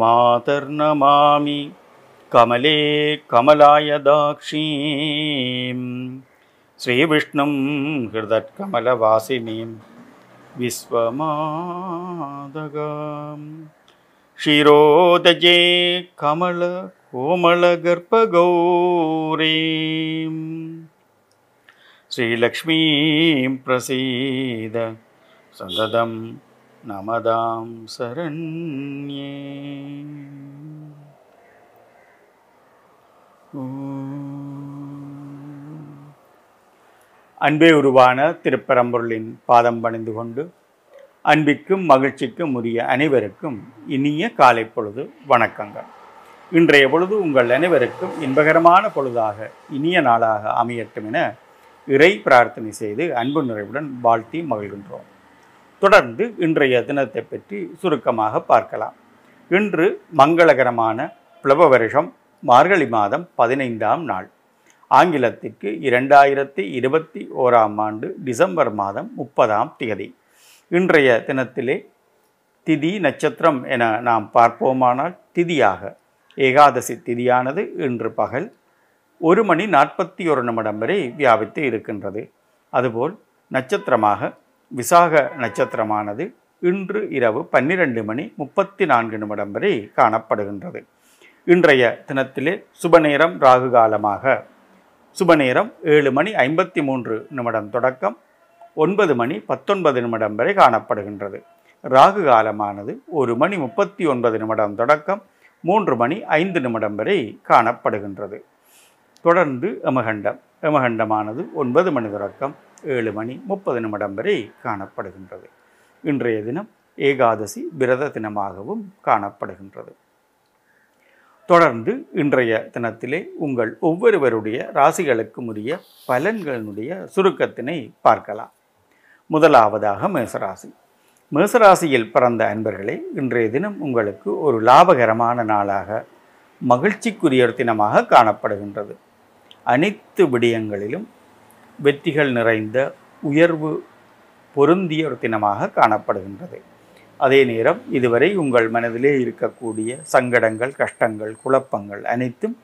मातर्नमामि कमले कमलायदाक्षीं श्रीविष्णुं हृदत्कमलवासिनीं विश्वमादगां क्षीरोदजे कमलकोमलगर्भगौरीम् श्रीलक्ष्मीं प्रसीद सततं நமதாம் சரண்யே. அன்பே உருவான திருப்பரம்பொருளின் பாதம் பணிந்து கொண்டு அன்பிக்கும் மகிழ்ச்சிக்கும் உரிய அனைவருக்கும் இனிய காலை பொழுது வணக்கங்கள். இன்றைய பொழுது உங்கள் அனைவருக்கும் இன்பகரமான பொழுதாக இனிய நாளாக அமையட்டும் என இறை பிரார்த்தனை செய்து அன்பு நிறைவுடன் வாழ்த்தி மகிழ்கின்றோம். தொடர்ந்து இன்றைய தினத்தை பற்றி சுருக்கமாக பார்க்கலாம். இன்று மங்களகரமான பிளவ வருஷம் மார்கழி மாதம் பதினைந்தாம் நாள். ஆங்கிலத்திற்கு இரண்டாயிரத்தி இருபத்தி ஓராம் ஆண்டு டிசம்பர் மாதம் முப்பதாம் தேதி. இன்றைய தினத்திலே திதி நட்சத்திரம் என நாம் பார்ப்போமானால் திதியாக. ஏகாதசி திதியானது இன்று பகல் ஒரு மணி நாற்பத்தி ஒரு நிமிடம் வரை வியாபித்து இருக்கின்றது. அதுபோல் நட்சத்திரமாக விசாக நட்சத்திரமானது இன்று இரவு பன்னிரண்டு மணி முப்பத்தி நான்கு நிமிடம் வரை காணப்படுகின்றது. இன்றைய தினத்திலே சுபநேரம் ராகு காலமாக. சுபநேரம் ஏழு மணி ஐம்பத்தி மூன்று நிமிடம் தொடக்கம் ஒன்பது மணி பத்தொன்பது நிமிடம் வரை காணப்படுகின்றது. ராகு காலமானது ஒரு மணி முப்பத்தி ஒன்பது நிமிடம் தொடக்கம் மூன்று மணி ஐந்து நிமிடம் வரை காணப்படுகின்றது. தொடர்ந்து எமகண்டம் எமகண்டமானது ஒன்பது மணி தொடக்கம் ஏழு மணி முப்பது நிமிடம் வரை காணப்படுகின்றது. இன்றைய தினம் ஏகாதசி விரத தினமாகவும் காணப்படுகின்றது. தொடர்ந்து இன்றைய தினத்திலே உங்கள் ஒவ்வொருவருடைய ராசிகளுக்கும் உரிய பலன்களினுடைய சுருக்கத்தினை பார்க்கலாம். முதலாவதாக மேசராசி. மேசராசியில் பிறந்த அன்பர்களே இன்றைய தினம் உங்களுக்கு ஒரு லாபகரமான நாளாக மகிழ்ச்சிக்குரிய தினமாக காணப்படுகின்றது. அனைத்து விடயங்களிலும் வெற்றிகள் நிறைந்த உயர்வு பொருந்திய ஒரு தினமாக காணப்படுகின்றது. அதே நேரம் இதுவரை உங்கள் மனதிலே இருக்கக்கூடிய சங்கடங்கள் கஷ்டங்கள் குழப்பங்கள் அனைத்தும்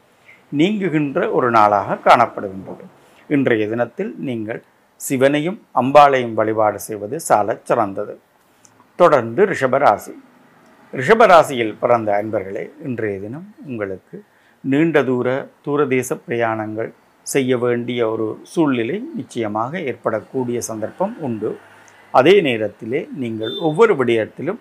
நீங்குகின்ற ஒரு நாளாக காணப்படுகின்றது. இன்றைய தினத்தில் நீங்கள் சிவனையும் அம்பாளையும் வழிபாடு செய்வது சாலச் சிறந்தது. தொடர்ந்து ரிஷபராசி. ரிஷபராசியில் பிறந்த அன்பர்களே இன்றைய தினம் உங்களுக்கு நீண்ட தூர தூரதேச பிரயாணங்கள் செய்ய வேண்டிய ஒரு சூழ்நிலை நிச்சயமாக ஏற்படக்கூடிய சந்தர்ப்பம் உண்டு. அதே நேரத்திலே நீங்கள் ஒவ்வொரு விடயத்திலும்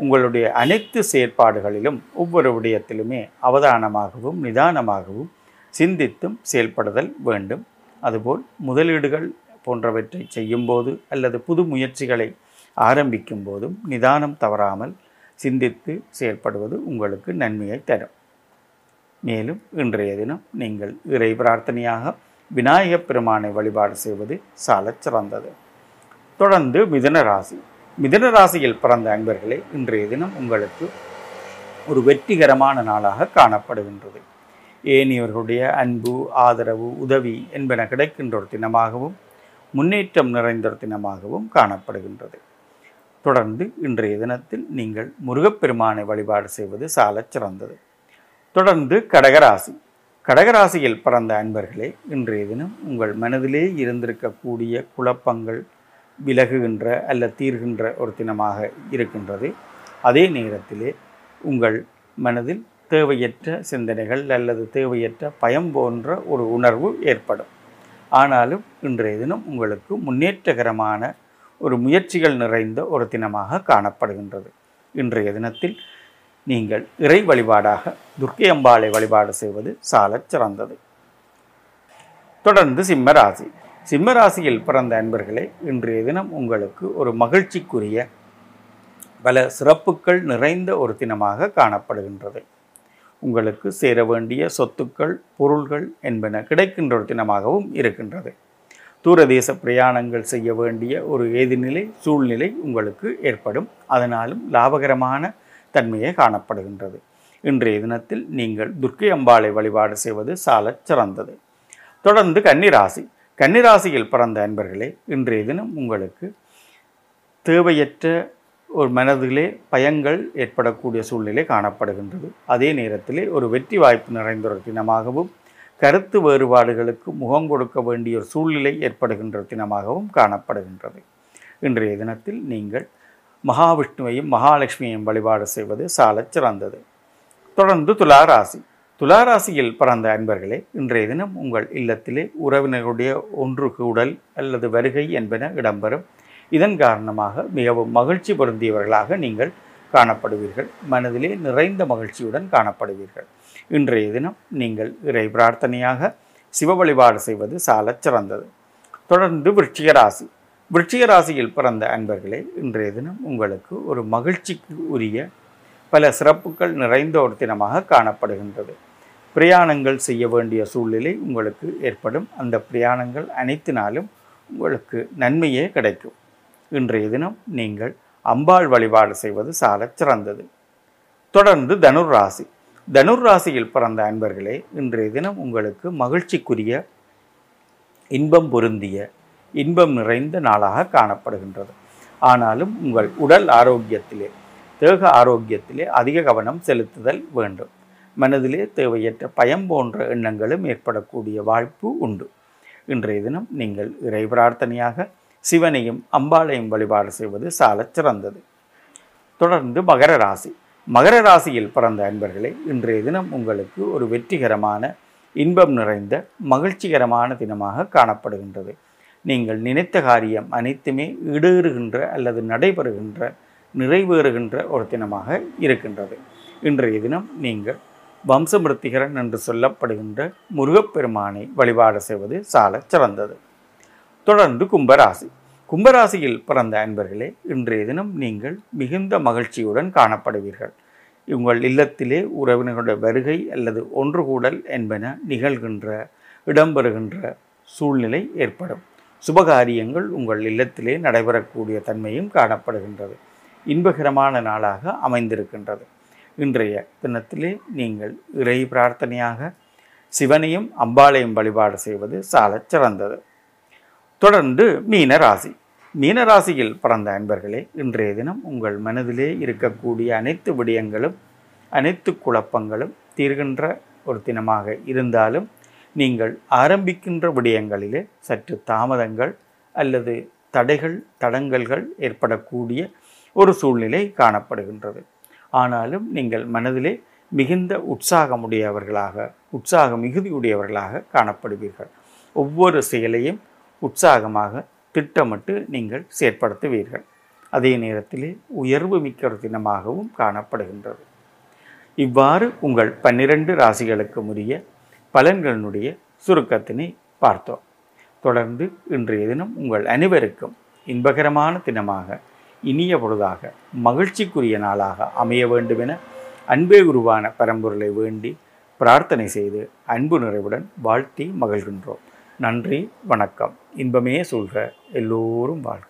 உங்களுடைய அனைத்து செயற்பாடுகளிலும் ஒவ்வொரு விடயத்திலுமே அவதானமாகவும் நிதானமாகவும் சிந்தித்தும் செயல்படுதல் வேண்டும். அதுபோல் முதலீடுகள் போன்றவற்றை செய்யும்போது அல்லது புது முயற்சிகளை ஆரம்பிக்கும் போதும் நிதானம் தவறாமல் சிந்தித்து செயல்படுவது உங்களுக்கு நன்மையை தரும். மேலும் இன்றைய தினம் நீங்கள் இறை பிரார்த்தனையாக விநாயகப் பெருமானை வழிபாடு செய்வது சாலச் சிறந்தது. தொடர்ந்து மிதன ராசி. மிதன ராசியில் பிறந்த அன்பர்களே இன்றைய தினம் உங்களுக்கு ஒரு வெற்றிகரமான நாளாக காணப்படுகின்றது. ஏனியவர்களுடைய அன்பு ஆதரவு உதவி என்பன கிடைக்கின்ற ஒரு தினமாகவும் முன்னேற்றம் நிறைந்த ஒரு தினமாகவும் காணப்படுகின்றது. தொடர்ந்து இன்றைய தினத்தில் நீங்கள் முருகப்பெருமானை வழிபாடு செய்வது சாலச் சிறந்தது. தொடர்ந்து கடகராசி. கடகராசியில் பிறந்த அன்பர்களே இன்றைய தினம் உங்கள் மனதிலே இருந்திருக்கக்கூடிய குழப்பங்கள் விலகுகின்ற அல்ல தீர்கின்ற ஒரு தினமாக இருக்கின்றது. அதே நேரத்திலே உங்கள் மனதில் தேவையற்ற சிந்தனைகள் அல்லது தேவையற்ற பயம் போன்ற ஒரு உணர்வு ஏற்படும். ஆனாலும் இன்றைய தினம் உங்களுக்கு முன்னேற்றகரமான ஒரு முயற்சிகள் நிறைந்த ஒரு தினமாக காணப்படுகின்றது. இன்றைய தினத்தில் நீங்கள் இறை வழிபாடாக துர்க்கை அம்பாளை வழிபாடு செய்வது சாலச் சிறந்தது. தொடர்ந்து சிம்மராசி. சிம்மராசியில் பிறந்த அன்பர்களே இன்றைய தினம் உங்களுக்கு ஒரு மகிழ்ச்சிக்குரிய பல சிறப்புகள் நிறைந்த ஒரு தினமாக காணப்படுகின்றது. உங்களுக்கு சேர வேண்டிய சொத்துக்கள் பொருள்கள் என்பன கிடைக்கின்ற ஒரு தினமாகவும் இருக்கின்றது. தூரதேச பிரயாணங்கள் செய்ய வேண்டிய ஒரு ஏதிநிலை சூழ்நிலை உங்களுக்கு ஏற்படும். அதனாலும் லாபகரமான தன்மையே காணப்படுகின்றது. இன்றைய தினத்தில் நீங்கள் துர்க்கை அம்பாளை வழிபாடு செய்வது சாலச் சிறந்தது. தொடர்ந்து கன்னிராசி. கன்னிராசியில் பிறந்த அன்பர்களே இன்றைய தினம் உங்களுக்கு தேவையற்ற ஒரு மனதிலே பயங்கள் ஏற்படக்கூடிய சூழ்நிலை காணப்படுகின்றது. அதே நேரத்திலே ஒரு வெற்றி வாய்ப்பு நிறைந்த ஒரு தினமாகவும் கருத்து வேறுபாடுகளுக்கு முகம் கொடுக்க வேண்டிய ஒரு சூழ்நிலை ஏற்படுகின்ற தினமாகவும் காணப்படுகின்றது. இன்றைய தினத்தில் நீங்கள் மகாவிஷ்ணுவையும் மகாலட்சுமியையும் வழிபாடு செய்வது சாலச் சிறந்தது. தொடர்ந்து துளாராசி. துளாராசியில் பிறந்த அன்பர்களே இன்றைய தினம் உங்கள் இல்லத்திலே உறவினருடைய ஒன்று கூடல் அல்லது வருகை என்பன இடம்பெறும். இதன் காரணமாக மிகவும் மகிழ்ச்சி பொருந்தியவர்களாக நீங்கள் காணப்படுவீர்கள். மனதிலே நிறைந்த மகிழ்ச்சியுடன் காணப்படுவீர்கள். இன்றைய தினம் நீங்கள் இறை பிரார்த்தனையாக சிவ வழிபாடு செய்வது சாலச் சிறந்தது. தொடர்ந்து விருச்சிக ராசி. விருட்சிக ராசியில் பிறந்த அன்பர்களே இன்றைய தினம் உங்களுக்கு ஒரு மகிழ்ச்சிக்கு உரிய பல சிறப்புகள் நிறைந்த ஒரு தினமாக காணப்படுகின்றது. பிரயாணங்கள் செய்ய வேண்டிய சூழ்நிலை உங்களுக்கு ஏற்படும். அந்த பிரயாணங்கள் அனைத்தினாலும் உங்களுக்கு நன்மையே கிடைக்கும். இன்றைய தினம் நீங்கள் அம்பாள் வழிபாடு செய்வது சாலச் சிறந்தது. தொடர்ந்து தனுர் ராசி தனுர் ராசியில் பிறந்த அன்பர்களே இன்றைய தினம் உங்களுக்கு மகிழ்ச்சிக்குரிய இன்பம் பொருந்திய இன்பம் நிறைந்த நாளாக காணப்படுகின்றது. ஆனாலும் உங்கள் உடல் ஆரோக்கியத்திலே தேக ஆரோக்கியத்திலே அதிக கவனம் செலுத்துதல் வேண்டும். மனதிலே தேவையற்ற பயம் போன்ற எண்ணங்களும் ஏற்படக்கூடிய வாய்ப்பு உண்டு. இன்றைய தினம் நீங்கள் இறை பிரார்த்தனையாக சிவனையும் அம்பாளையும் வழிபாடு செய்வது சாலச் சிறந்தது. தொடர்ந்து மகர ராசி. மகர ராசியில் பிறந்த அன்பர்களே இன்றைய தினம் உங்களுக்கு ஒரு வெற்றிகரமான இன்பம் நிறைந்த மகிழ்ச்சிகரமான தினமாக காணப்படுகின்றது. நீங்கள் நினைத்த காரியம் அனைத்துமே ஈடேறுகின்ற அல்லது நடைபெறுகின்ற நிறைவேறுகின்ற ஒரு தினமாக இருக்கின்றது. இன்றைய தினம் நீங்கள் வம்சமிருத்திகரன் என்று சொல்லப்படுகின்ற முருகப்பெருமானை வழிபாடு செய்வது சால சிறந்தது. தொடர்ந்து கும்பராசி. கும்பராசியில் பிறந்த அன்பர்களே இன்றைய தினம் நீங்கள் மிகுந்த மகிழ்ச்சியுடன் காணப்படுவீர்கள். உங்கள் இல்லத்திலே உறவினர்களுடைய வருகை அல்லது ஒன்று கூடல் என்பன நிகழ்கின்ற இடம்பெறுகின்ற சூழ்நிலை ஏற்படும். சுபகாரியங்கள் உங்கள் இல்லத்திலே நடைபெறக்கூடிய தன்மையும் காணப்படுகின்றது. இன்பகரமான நாளாக அமைந்திருக்கின்றது. இன்றைய தினத்திலே நீங்கள் இறை பிரார்த்தனையாக சிவனையும் அம்பாளையும் வழிபாடு செய்வது சாலச் சிறந்தது. தொடர்ந்து மீனராசி. மீனராசியில் பிறந்த அன்பர்களே இன்றைய தினம் உங்கள் மனதிலே இருக்கக்கூடிய அனைத்து விடயங்களும் அனைத்து குழப்பங்களும் தீர்கின்ற ஒரு தினமாக இருந்தாலும் நீங்கள் ஆரம்பிக்கின்ற விடயங்களிலே சற்று தாமதங்கள் அல்லது தடைகள் தடங்கல்கள் ஏற்படக்கூடிய ஒரு சூழ்நிலை காணப்படுகின்றது. ஆனாலும் நீங்கள் மனதிலே மிகுந்த உற்சாகமுடையவர்களாக உற்சாக மிகுதியுடையவர்களாக காணப்படுவீர்கள். ஒவ்வொரு செயலையும் உற்சாகமாக திட்டமிட்டு நீங்கள் செயற்படுத்துவீர்கள். அதே நேரத்திலே உயர்வு மிக்க தினமாகவும் காணப்படுகின்றது. இவ்வாறு உங்கள் பன்னிரண்டு ராசிகளுக்கு உரிய பலன்களினுடைய சுருக்கத்தினை பார்த்தோம். தொடர்ந்து இன்றைய தினம் உங்கள் அனைவருக்கும் இன்பகரமான தினமாக இனிய பொழுதாக மகிழ்ச்சிக்குரிய நாளாக அமைய வேண்டுமென அன்பே உருவான பரம்பொருளை வேண்டி பிரார்த்தனை செய்து அன்பு நிறைவுடன் வாழ்த்தி மகிழ்கின்றோம். நன்றி வணக்கம். இன்பமே சொல்க எல்லோரும் வாழ்க.